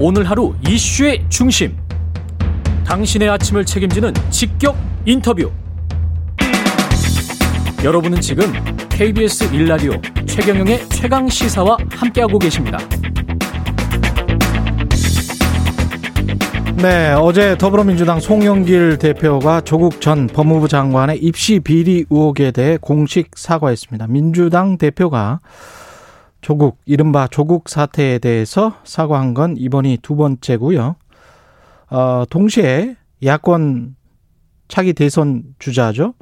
오늘 하루 이슈의 중심. 당신의 아침을 책임지는 직격 인터뷰. 여러분은 지금 KBS 일라디오 최경영의 최강 시사와 함께하고 계십니다. 네, 어제 더불어민주당 송영길 대표가 조국 전 법무부 장관의 입시 비리 의혹에 대해 공식 사과했습니다. 민주당 대표가 조국, 이른바 조국 사태에 대해서 사과한 건 이번이 두 번째고요. 어, 동시에 야권 차기 대선 주자죠.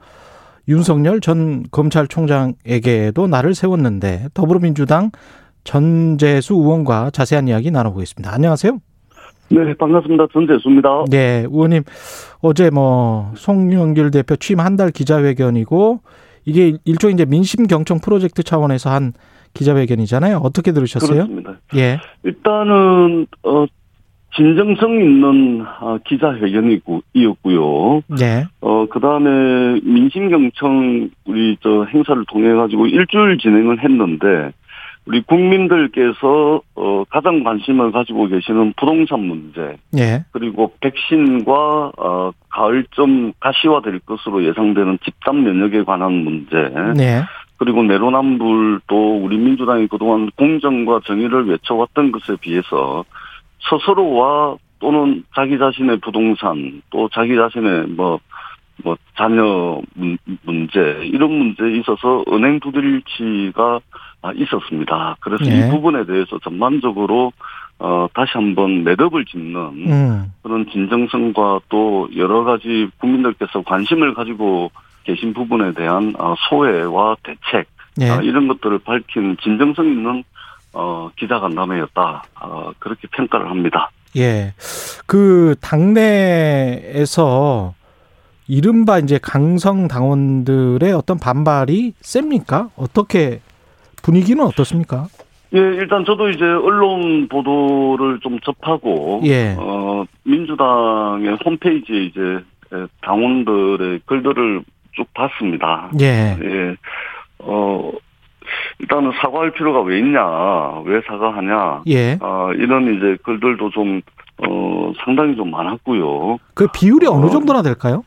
윤석열 전 검찰총장에게도 날을 세웠는데 더불어민주당 전재수 의원과 자세한 이야기 나눠보겠습니다. 안녕하세요. 네, 반갑습니다. 전재수입니다. 네, 의원님 어제 뭐 송영길 대표 취임 한 달 기자회견이고 이게 일종의 이제 민심 경청 프로젝트 차원에서 한 기자회견이잖아요. 어떻게 들으셨어요? 그렇습니다. 예. 일단은 어 진정성 있는 아, 기자회견이었고요. 네. 어 그 다음에 민심경청 우리 저 행사를 통해 가지고 일주일 진행을 했는데 우리 국민들께서 어 가장 관심을 가지고 계시는 부동산 문제 예. 그리고 백신과 어 가을쯤 가시화될 것으로 예상되는 집단 면역에 관한 문제 네. 그리고 내로남불도 우리 민주당이 그동안 공정과 정의를 외쳐왔던 것에 비해서 스스로와 또는 자기 자신의 부동산 또 자기 자신의 뭐, 뭐, 자녀 문, 문제, 이런 문제에 있어서 은행 부들치가 있었습니다. 그래서 네. 이 부분에 대해서 전반적으로, 어, 다시 한번 매듭을 짓는 음. 그런 진정성과 또 여러 가지 국민들께서 관심을 가지고 계신 부분에 대한 어, 소외와 대책 예. 아, 이런 것들을 밝힌 진정성 있는 어, 기자간담회였다 어, 그렇게 평가를 합니다. 예. 그 당내에서 이른바 이제 강성 당원들의 어떤 반발이 셉니까? 어떻게 분위기는 어떻습니까? 예, 일단 저도 이제 언론 보도를 좀 접하고 예. 어, 민주당의 홈페이지에 이제 에, 당원들의 글들을 쭉 봤습니다. 예. 예. 어, 일단은 사과할 필요가 왜 있냐, 왜 사과하냐, 예. 아, 이런 이제 글들도 좀, 어, 상당히 좀 많았고요. 그 비율이 어느 어. 정도나 될까요?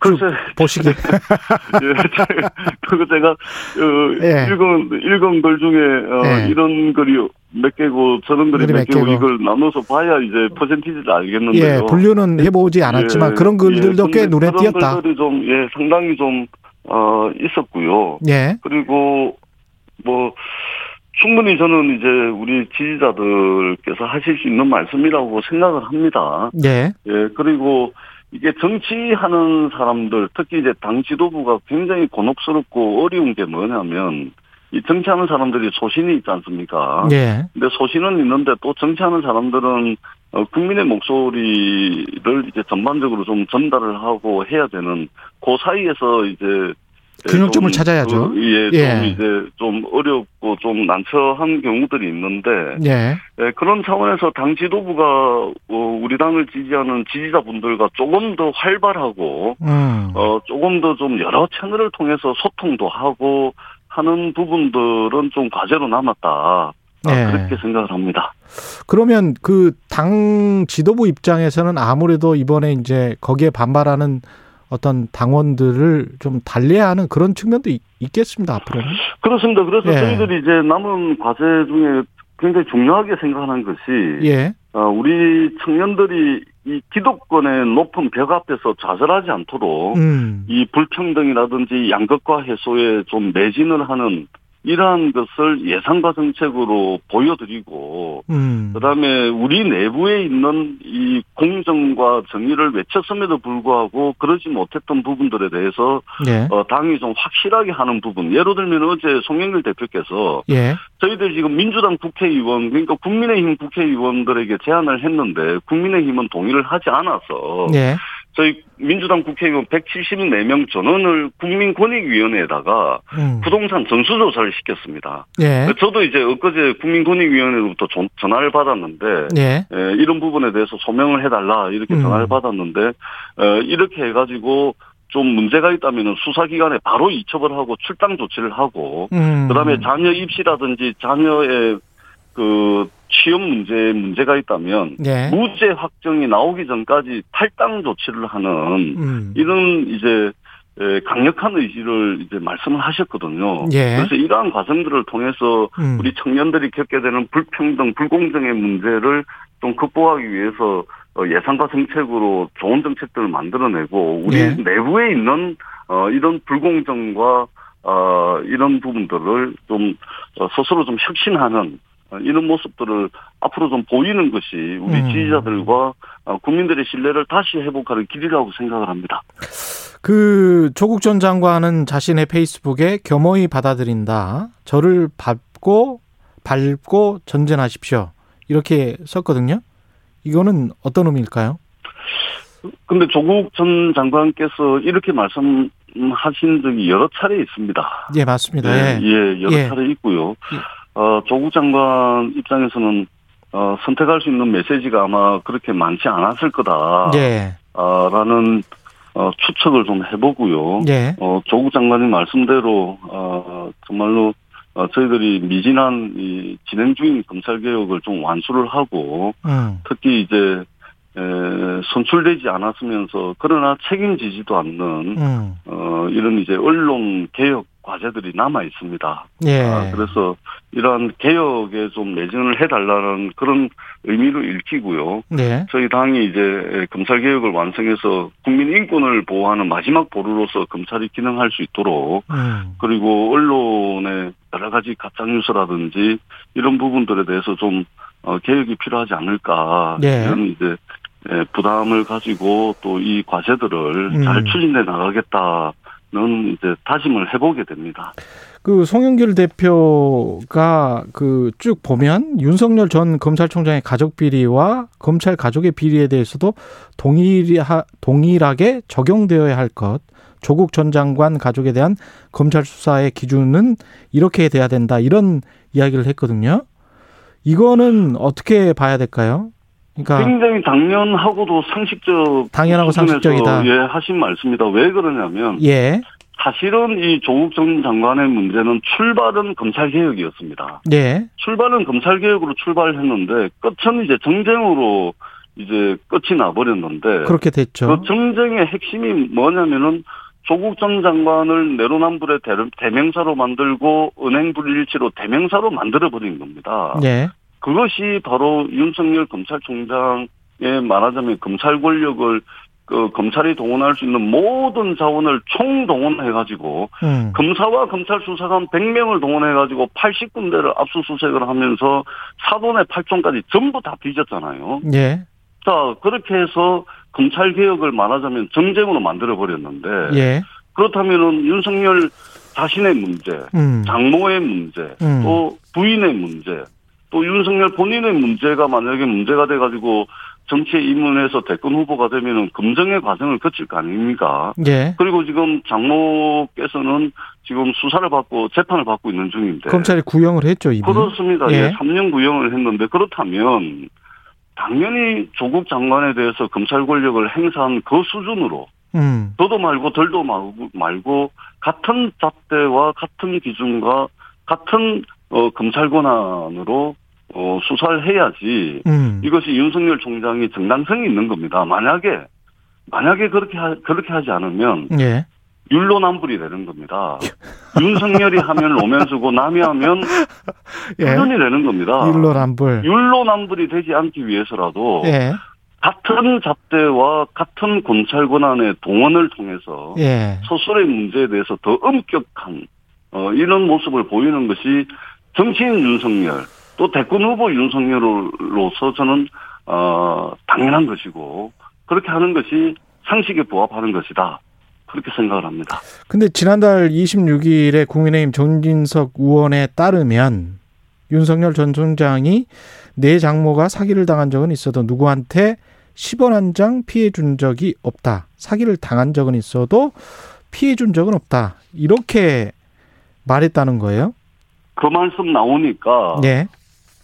글쎄, 보시기에. 예, 제- 그거 제가, 어, 예. 읽은, 읽은 글 중에, 어, 예. 이런 글이 몇 개고, 저런 글이 몇몇 개고. 이걸 나눠서 봐야 이제 퍼센티지를 알겠는데요. 예, 분류는 해보지 않았지만 예, 그런 글들도 예, 꽤 눈에 그런 띄었다. 글들이 좀, 예, 상당히 좀, 어, 있었고요. 예. 그리고 뭐 충분히 저는 이제 우리 지지자들께서 하실 수 있는 말씀이라고 생각을 합니다. 예. 예, 그리고 이게 정치하는 사람들, 특히 이제 당 지도부가 굉장히 곤혹스럽고 어려운 게 뭐냐면 이 정치하는 사람들이 소신이 있지 않습니까? 예. 근데 소신은 있는데 또 정치하는 사람들은 어, 국민의 목소리를 이제 전반적으로 좀 전달을 하고 해야 되는 그 사이에서 이제 균형점을 좀 찾아야죠. 그, 예, 예. 좀 이제 좀 어렵고 좀 난처한 경우들이 있는데 예. 예, 그런 차원에서 당 지도부가 어, 우리 당을 지지하는 지지자분들과 조금 더 활발하고 음. 어 조금 더 좀 여러 채널을 통해서 소통도 하고 하는 부분들은 좀 과제로 남았다. 아, 예. 그렇게 생각을 합니다. 그러면 그 당 지도부 입장에서는 아무래도 이번에 이제 거기에 반발하는 어떤 당원들을 좀 달래야 하는 그런 측면도 있, 있겠습니다, 앞으로는. 그렇습니다. 그래서 예. 저희들이 이제 남은 과제 중에 굉장히 중요하게 생각하는 것이 예. 어, 우리 청년들이 이 기득권의 높은 벽 앞에서 좌절하지 않도록 음. 이 불평등이라든지 양극화 해소에 좀 매진을 하는 이러한 것을 예상과 정책으로 보여드리고 음. 그다음에 우리 내부에 있는 이 공정과 정의를 외쳤음에도 불구하고 그러지 못했던 부분들에 대해서 예. 어, 당이 좀 확실하게 하는 부분 예를 들면 어제 송영길 대표께서 예. 저희들 지금 민주당 국회의원 그러니까 국민의힘 국회의원들에게 제안을 했는데 국민의힘은 동의를 하지 않아서 예. 저희 민주당 국회의원 174명 전원을 국민권익위원회에다가 음. 부동산 전수조사를 시켰습니다. 예. 저도 이제 엊그제 국민권익위원회로부터 전- 전화를 받았는데 예. 에, 이런 부분에 대해서 소명을 해달라 이렇게 음. 전화를 받았는데 어, 이렇게 해가지고 좀 문제가 있다면 수사기관에 바로 이첩을 하고 출당 조치를 하고 음. 그다음에 자녀 입시라든지 자녀의 그 취업 문제에 문제가 있다면 예. 무죄 확정이 나오기 전까지 탈당 조치를 하는 음. 이런 이제 에, 강력한 의지를 이제 말씀을 하셨거든요. 예. 그래서 이러한 과정들을 통해서 음. 우리 청년들이 겪게 되는 불평등, 불공정의 문제를 좀 극복하기 위해서 어, 예산과 정책으로 좋은 정책들을 만들어내고 우리 예. 내부에 있는 어, 이런 불공정과 어, 이런 부분들을 좀 어, 스스로 좀 혁신하는 어, 이런 모습들을 앞으로 좀 보이는 것이 우리 음. 지지자들과 어, 국민들의 신뢰를 다시 회복하는 길이라고 생각을 합니다. 그 조국 전 장관은 자신의 페이스북에 겸허히 받아들인다. 저를 밟고 밟고 전전하십시오. 이렇게 썼거든요. 이거는 어떤 의미일까요? 근데 조국 전 장관께서 이렇게 말씀하신 적이 여러 차례 있습니다. 예, 맞습니다. 예, 예. 예, 여러 예. 차례 있고요. 예. 어, 조국 장관 입장에서는 어, 선택할 수 있는 메시지가 아마 그렇게 많지 않았을 거다. 예. 라는 어, 추측을 좀 해보고요. 예. 어, 조국 장관님 말씀대로 어, 정말로 어, 저희들이 미진한 이 진행 중인 검찰 개혁을 좀 완수를 하고 음. 특히 이제 에, 선출되지 않았으면서 그러나 책임지지도 않는 음. 어, 이런 이제 언론 개혁 과제들이 남아 있습니다. 예. 아, 그래서 이러한 개혁에 좀 내전을 해달라는 그런 의미를 읽히고요. 네. 저희 당이 이제 검찰 개혁을 완성해서 국민 인권을 보호하는 마지막 보루로서 검찰이 기능할 수 있도록 음. 그리고 언론의 여러 가지 가짜 뉴스라든지 이런 부분들에 대해서 좀 어, 개혁이 필요하지 않을까 네. 이런 이제 예, 부담을 가지고 또 이 과제들을 음. 잘 추진해 나가겠다 는 이제 다짐을 해보게 됩니다. 그 송영길 대표가 그 쭉 보면 윤석열 전 검찰총장의 가족 비리와 검찰 가족의 비리에 대해서도 동일하, 동일하게 적용되어야 할 것. 조국 전 장관 가족에 대한 검찰 수사의 기준은 이렇게 돼야 된다. 이런 이야기를 했거든요. 이거는 어떻게 봐야 될까요? 그러니까 굉장히 당연하고도 상식적 당연하고 상식적이다. 예 하신 말씀이다. 왜 그러냐면 예. 사실은 이 조국 전 장관의 문제는 출발은 검찰 개혁이었습니다. 예. 출발은 검찰 개혁으로 출발했는데 끝은 이제 정쟁으로 이제 끝이 나버렸는데 그렇게 됐죠. 그 정쟁의 핵심이 뭐냐면은 조국 전 장관을 내로남불의 대- 대명사로 만들고 은행 불일치로 대명사로 만들어 버린 겁니다. 예. 그것이 바로 윤석열 검찰총장의 말하자면 검찰 권력을 그 검찰이 동원할 수 있는 모든 자원을 총동원해가지고 음. 검사와 검찰 수사관 100명을 동원해가지고 80군데를 압수수색을 하면서 사돈의 8총까지 전부 다 뒤졌잖아요. 예. 자 그렇게 해서 검찰 개혁을 말하자면 정쟁으로 만들어 버렸는데 예. 그렇다면은 윤석열 자신의 문제, 음. 장모의 문제, 음. 또 부인의 문제, 또 윤석열 본인의 문제가 만약에 문제가 돼가지고 정치에 입문해서 대권 후보가 되면은 검증의 과정을 거칠 거 아닙니까? 예. 그리고 지금 장모께서는 지금 수사를 받고 재판을 받고 있는 중인데. 검찰이 구형을 했죠, 이미. 그렇습니다. 예. 예. 3년 구형을 했는데 그렇다면 당연히 조국 장관에 대해서 검찰 권력을 행사한 그 수준으로 음. 더도 말고 덜도 말고, 말고 같은 잣대와 같은 기준과 같은 어, 검찰 권한으로 어, 수사를 해야지 음. 이것이 윤석열 총장이 정당성이 있는 겁니다. 만약에 만약에 그렇게 하, 그렇게 하지 않으면 예. 율로남불이 되는 겁니다. 윤석열이 하면 로맨스고 남이 하면 예. 표현이 되는 겁니다. 율로람불. 율로남불이 되지 않기 위해서라도 예. 같은 잣대와 같은 검찰 권한의 동원을 통해서 예. 소설의 문제에 대해서 더 엄격한 어, 이런 모습을 보이는 것이 정치인 윤석열 또 대권 후보 윤석열로서 저는 어, 당연한 것이고 그렇게 하는 것이 상식에 부합하는 것이다. 그렇게 생각을 합니다. 근데 지난달 26일에 국민의힘 정진석 의원에 따르면 윤석열 전 총장이 내 장모가 사기를 당한 적은 있어도 누구한테 10원 한 장 피해 준 적이 없다. 사기를 당한 적은 있어도 피해 준 적은 없다. 이렇게 말했다는 거예요. 그 말씀 나오니까 네.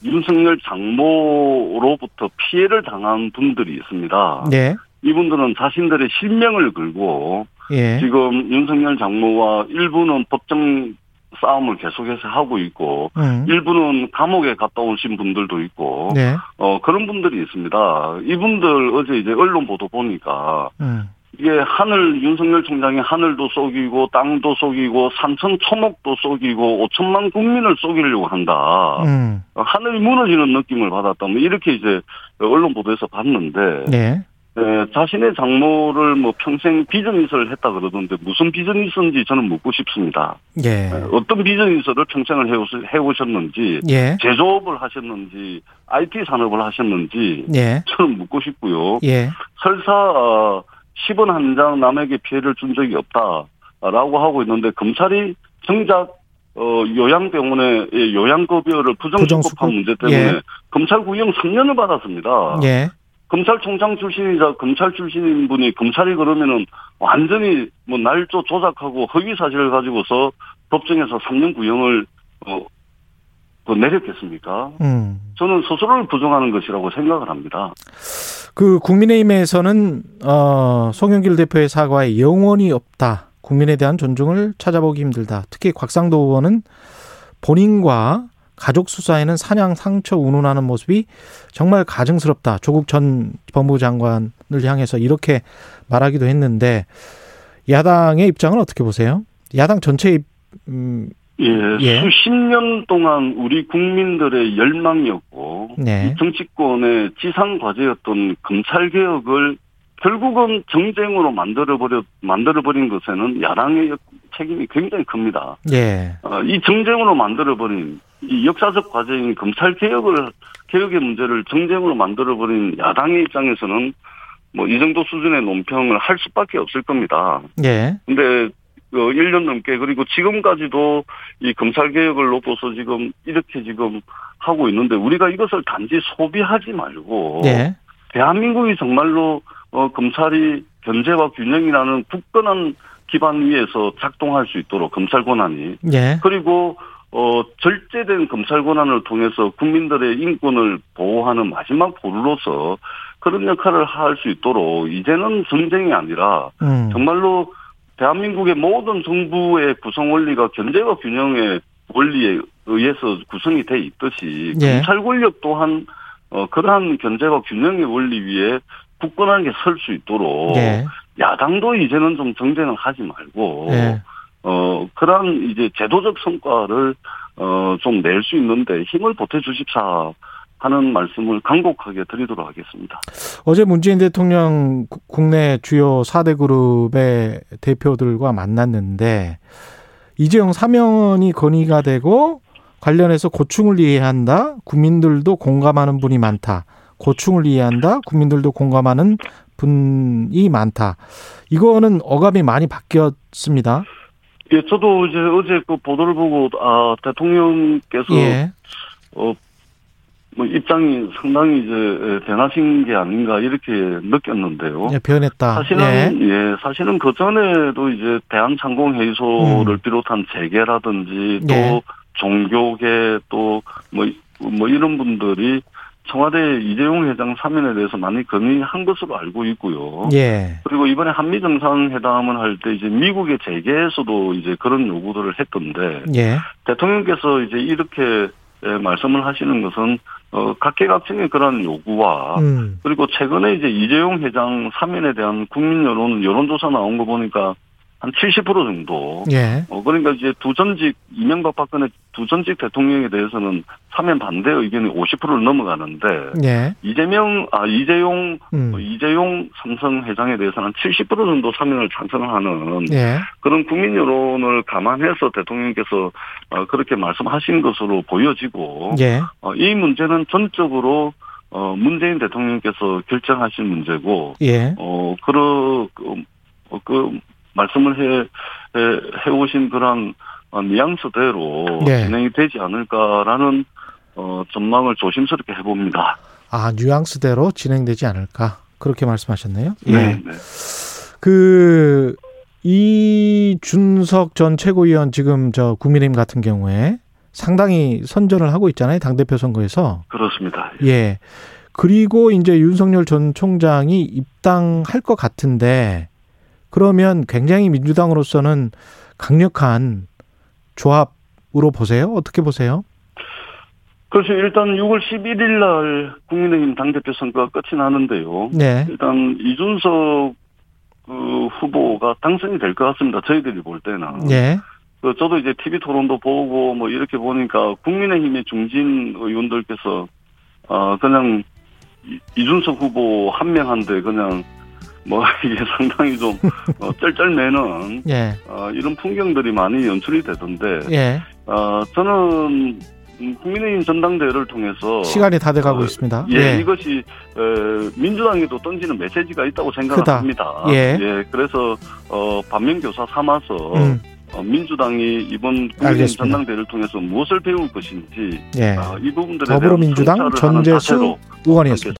윤석열 장모로부터 피해를 당한 분들이 있습니다. 네. 이분들은 자신들의 실명을 걸고 예. 지금 윤석열 장모와 일부는 법정 싸움을 계속해서 하고 있고 음. 일부는 감옥에 갔다 오신 분들도 있고 네. 어 그런 분들이 있습니다. 이분들 어제 이제 언론 보도 보니까 음. 이게 하늘 윤석열 총장이 하늘도 속이고 땅도 속이고 산천 초목도 속이고 5천만 국민을 속이려고 한다. 음. 하늘이 무너지는 느낌을 받았다. 뭐 이렇게 이제 언론 보도에서 봤는데 네. 에, 자신의 장모를 뭐 평생 비즈니스를 했다 그러던데 무슨 비즈니스인지 저는 묻고 싶습니다. 예. 에, 어떤 비즈니스를 평생을 해오셨는지 예. 제조업을 하셨는지 IT 산업을 하셨는지 예. 저는 묻고 싶고요. 예. 설사 어, 10원 한 장 남에게 피해를 준 적이 없다라고 하고 있는데 검찰이 정작 어, 요양병원의 예, 요양급여를 부정수급한 부정수급? 문제 때문에 예. 검찰 구형 3년을 받았습니다. 예. 검찰총장 출신이자 검찰 출신인 분이 검찰이 그러면은 완전히 뭐 날조 조작하고 허위 사실을 가지고서 법정에서 3년 구형을 어, 그 내렸겠습니까? 음. 저는 스스로를 부정하는 것이라고 생각을 합니다. 그 국민의힘에서는 어 송영길 대표의 사과에 영원히 없다. 국민에 대한 존중을 찾아보기 힘들다. 특히 곽상도 의원은 본인과 가족 수사에는 사냥 상처 운운하는 모습이 정말 가증스럽다. 조국 전 법무부 장관을 향해서 이렇게 말하기도 했는데 야당의 입장은 어떻게 보세요? 야당 전체 입 음, 예, 예. 수십 년 동안 우리 국민들의 열망이었고 네. 이 정치권의 지상 과제였던 검찰 개혁을 결국은 정쟁으로 만들어 버려 만들어 버린 것에는 야당의 역- 책임이 굉장히 큽니다. 예. 어, 이 정쟁으로 만들어 버린 이 역사적 과제인 검찰 개혁을 개혁의 문제를 정쟁으로 만들어 버린 야당의 입장에서는 뭐 이 정도 수준의 논평을 할 수밖에 없을 겁니다. 예. 근데 그 1년 넘게 그리고 지금까지도 이 검찰 개혁을 놓고서 지금 이렇게 지금 하고 있는데 우리가 이것을 단지 소비하지 말고 예. 대한민국이 정말로 어 검찰이 견제와 균형이라는 굳건한 기반 위에서 작동할 수 있도록 검찰 권한이 예. 그리고 어 절제된 검찰 권한을 통해서 국민들의 인권을 보호하는 마지막 보루로서 그런 역할을 할 수 있도록 이제는 전쟁이 아니라 음. 정말로 대한민국의 모든 정부의 구성 원리가 견제와 균형의 원리에 의해서 구성이 돼 있듯이 예. 검찰 권력 또한 어 그러한 견제와 균형의 원리 위에 굳건하게 설 수 있도록 예. 야당도 이제는 좀 정쟁을 하지 말고 예. 어 그러한 이제 제도적 성과를 어 좀 낼 수 있는데 힘을 보태 주십사 하는 말씀을 간곡하게 드리도록 하겠습니다. 어제 문재인 대통령 구- 국내 주요 4대 그룹의 대표들과 만났는데 이재용 사면이 건의가 되고 관련해서 고충을 이해한다. 국민들도 공감하는 분이 많다. 고충을 이해한다. 국민들도 공감하는 분이 많다. 이거는 어감이 많이 바뀌었습니다. 예, 저도 이제 어제 그 보도를 보고 아 대통령께서 예. 어, 뭐 입장이 상당히 이제 변하신 게 아닌가 이렇게 느꼈는데요. 예, 변했다. 사실은 예. 예, 사실은 그 전에도 이제 대한상공회의소를 음. 비롯한 재계라든지 또 예. 종교계 또뭐뭐 이런 분들이 청와대 이재용 회장 사면에 대해서 많이 건의한 것으로 알고 있고요. 예. 그리고 이번에 한미 정상회담을 할 때 이제 미국의 재계에서도 이제 그런 요구들을 했던데 예. 대통령께서 이제 이렇게 예, 말씀을 하시는 것은 어 각계각층의 그런 요구와 음. 그리고 최근에 이제 이재용 회장 사면에 대한 국민 여론 여론조사 나온 거 보니까 한 70% 정도. 예. 어 그러니까 이제 두 전직 이명박 박근혜 두 전직 대통령에 대해서는 사면 반대 의견이 50%를 넘어가는데 예. 이재명 아 이재용 음. 어, 이재용 삼성 회장에 대해서는 70% 정도 사면을 찬성하는 예. 그런 국민 여론을 감안해서 대통령께서 어, 그렇게 말씀하신 것으로 보여지고 예. 어, 이 문제는 전적으로 어, 문재인 대통령께서 결정하신 문제고 예. 어 그러 그, 어, 그 말씀을 해, 해 해 오신 그런 어, 뉘앙스대로 네. 진행이 되지 않을까라는 어 전망을 조심스럽게 해봅니다. 아, 뉘앙스대로 진행되지 않을까. 그렇게 말씀하셨네요. 예. 네, 네. 그 이준석 전 최고위원 지금 저 국민의힘 같은 경우에 상당히 선전을 하고 있잖아요. 당대표 선거에서. 그렇습니다. 예. 그리고 이제 윤석열 전 총장이 입당할 것 같은데 그러면 굉장히 민주당으로서는 강력한 조합 으로 보세요? 어떻게 보세요? 그래서 일단 6월 11일 날 국민의힘 당대표 선거가 끝이 나는데요. 네. 일단 이준석 그 후보가 당선이 될 것 같습니다. 저희들이 볼 때는. 예. 그 저도 이제 TV 토론도 보고 뭐 이렇게 보니까 국민의힘의 중진 의원들께서 어 그냥 이- 이준석 후보 한 명한테 그냥 뭐 이게 상당히 좀 어, 쩔쩔매는 예. 어, 이런 풍경들이 많이 연출이 되던데 예. 어 저는 음, 국민의힘 전당대회를 통해서 시간이 다 돼가고 어, 있습니다. 예, 이것이 에, 민주당에도 던지는 메시지가 있다고 생각을 크다. 합니다. 예. 그래서 어, 반면교사 삼아서 음, 어, 민주당이 이번 국민의힘 알겠습니다. 전당대회를 통해서 무엇을 배울 것인지 예. 어, 이 부분들에 더불어민주당 대한 전재수 의원이었습니다.